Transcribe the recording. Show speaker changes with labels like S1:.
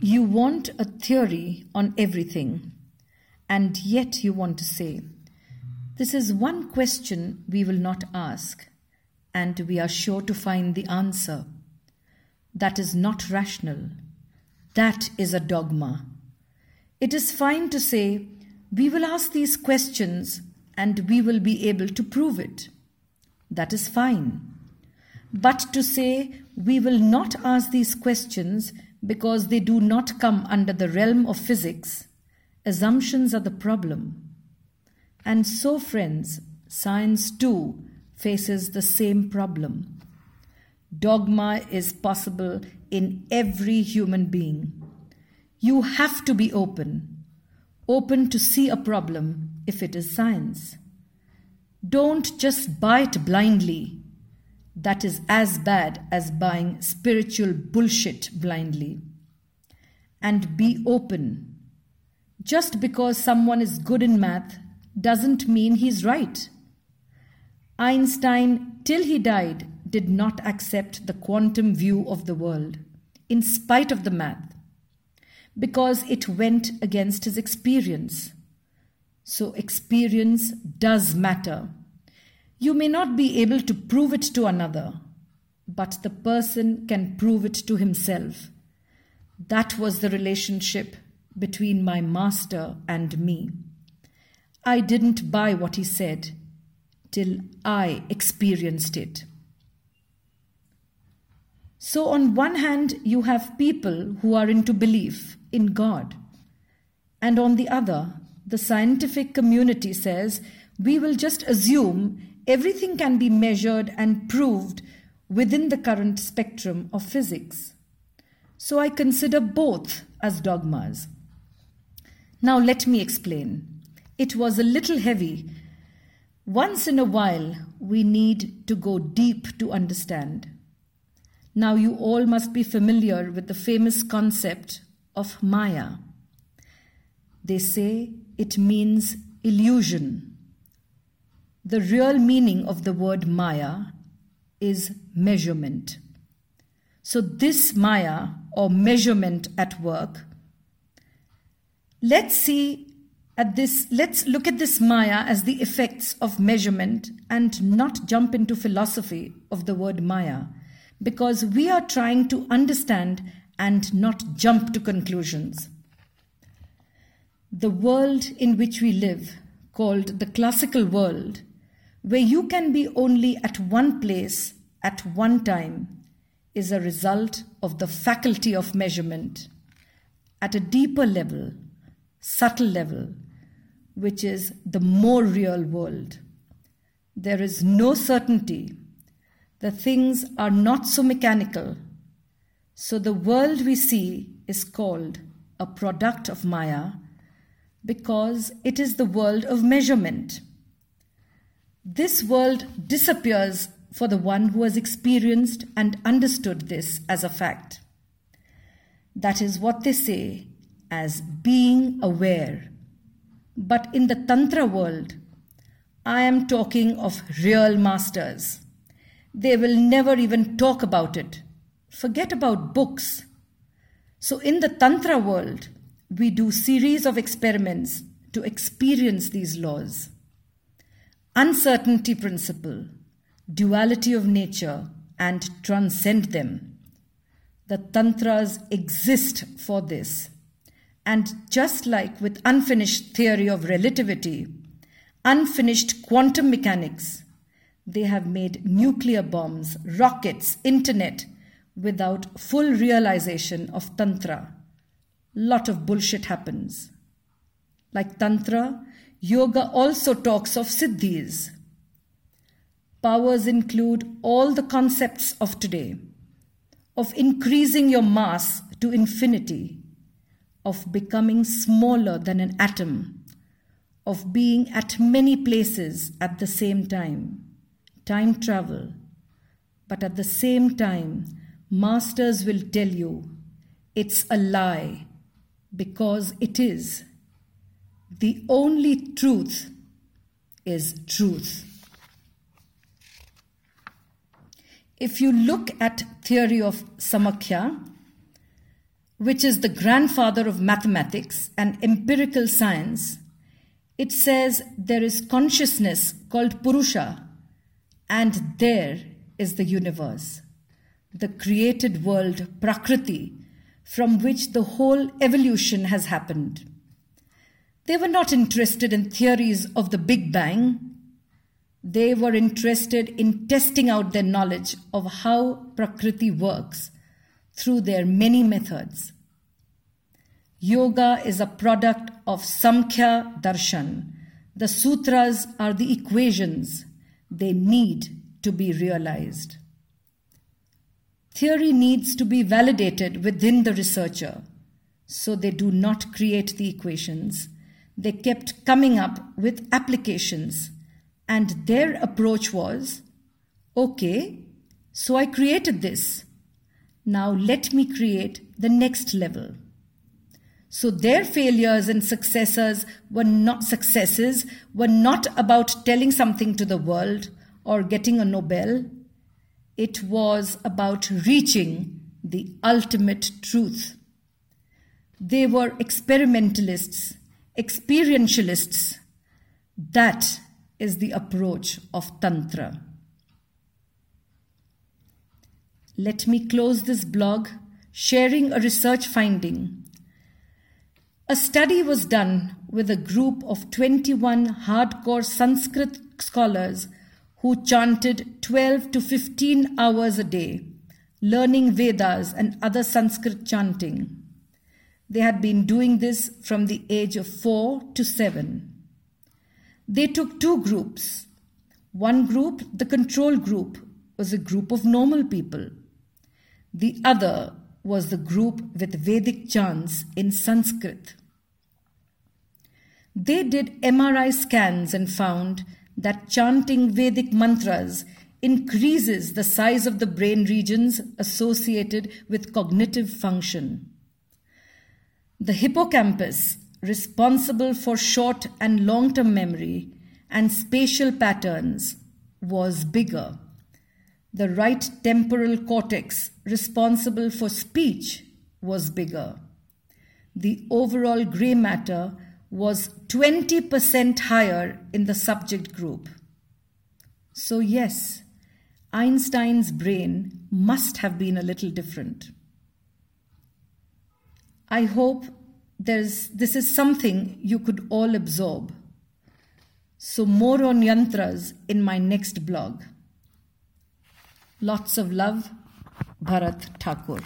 S1: You want a theory on everything, and yet you want to say, This is one question we will not ask, and we are sure to find the answer. That is not rational. That is a dogma. It is fine to say, We will ask these questions and we will be able to prove it. That is fine. But to say, We will not ask these questions because they do not come under the realm of physics, assumptions are the problem. And so, friends, science too faces the same problem. Dogma is possible in every human being. You have to be open, open to see a problem if it is science. Don't just it blindly that is as bad as buying spiritual bullshit blindly. And be open. Just because someone is good in math doesn't mean he's right. Einstein, till he died, did not accept the quantum view of the world, in spite of the math, because it went against his experience. So, experience does matter. You may not be able to prove it to another, but the person can prove it to himself. That was the relationship between my master and me. I didn't buy what he said till I experienced it. So, on one hand, you have people who are into belief in God, and on the other, the scientific community says we will just assume everything can be measured and proved within the current spectrum of physics. So I consider both as dogmas. Now let me explain. It was a little heavy. Once in a while, we need to go deep to understand. Now, you all must be familiar with the famous concept of Maya. They say it means illusion the real meaning of the word Maya is measurement. So, this Maya or measurement at work, let's see at this, let's look at this Maya as the effects of measurement and not jump into philosophy of the word Maya because we are trying to understand and not jump to conclusions. The world in which we live, called the classical world, where you can be only at one place at one time is a result of the faculty of measurement at a deeper level, subtle level, which is the more real world. There is no certainty. The things are not so mechanical. So the world we see is called a product of Maya because it is the world of measurement. This world disappears for the one who has experienced and understood this as a fact. That is what they say as being aware. But in the Tantra world, I am talking of real masters. They will never even talk about it. Forget about books. So in the Tantra world, we do series of experiments to experience these laws uncertainty principle, duality of nature, and transcend them. The Tantras exist for this. And just like with unfinished theory of relativity, unfinished quantum mechanics, they have made nuclear bombs, rockets, internet without full realization of Tantra. Lot of bullshit happens. Like Tantra, Yoga also talks of siddhis. Powers include all the concepts of today of increasing your mass to infinity, of becoming smaller than an atom, of being at many places at the same time, time travel. But at the same time, masters will tell you it's a lie because it is. The only truth is truth. If you look at theory of Samakhya, which is the grandfather of mathematics and empirical science, it says there is consciousness called Purusha, and there is the universe, the created world, Prakriti, from which the whole evolution has happened. They were not interested in theories of the Big Bang. They were interested in testing out their knowledge of how Prakriti works through their many methods. Yoga is a product of Samkhya Darshan. The sutras are the equations. They need to be realized. Theory needs to be validated within the researcher, so they do not create the equations. They kept coming up with applications, and their approach was okay, so I created this. Now let me create the next level. So their failures and successes were not successes were not about telling something to the world or getting a Nobel. It was about reaching the ultimate truth. They were experimentalists, experientialists. That is the approach of Tantra. Let me close this blog sharing a research finding a study was done with a group of 21 hardcore Sanskrit scholars who chanted 12 to 15 hours a day, learning Vedas and other Sanskrit chanting. They had been doing this from the age of 4 to 7. They took two groups. One group, the control group, was a group of normal people. The other was the group with Vedic chants in Sanskrit. They did MRI scans and found that chanting Vedic mantras increases the size of the brain regions associated with cognitive function. The hippocampus, responsible for short and long term memory and spatial patterns, was bigger. The right temporal cortex, responsible for speech, was bigger. The overall gray matter was 20% higher in the subject group. So, yes, Einstein's brain must have been a little different. I hope there's, this is something you could all absorb. So, more on yantras in my next blog. Lots of love, Bharat Thakur.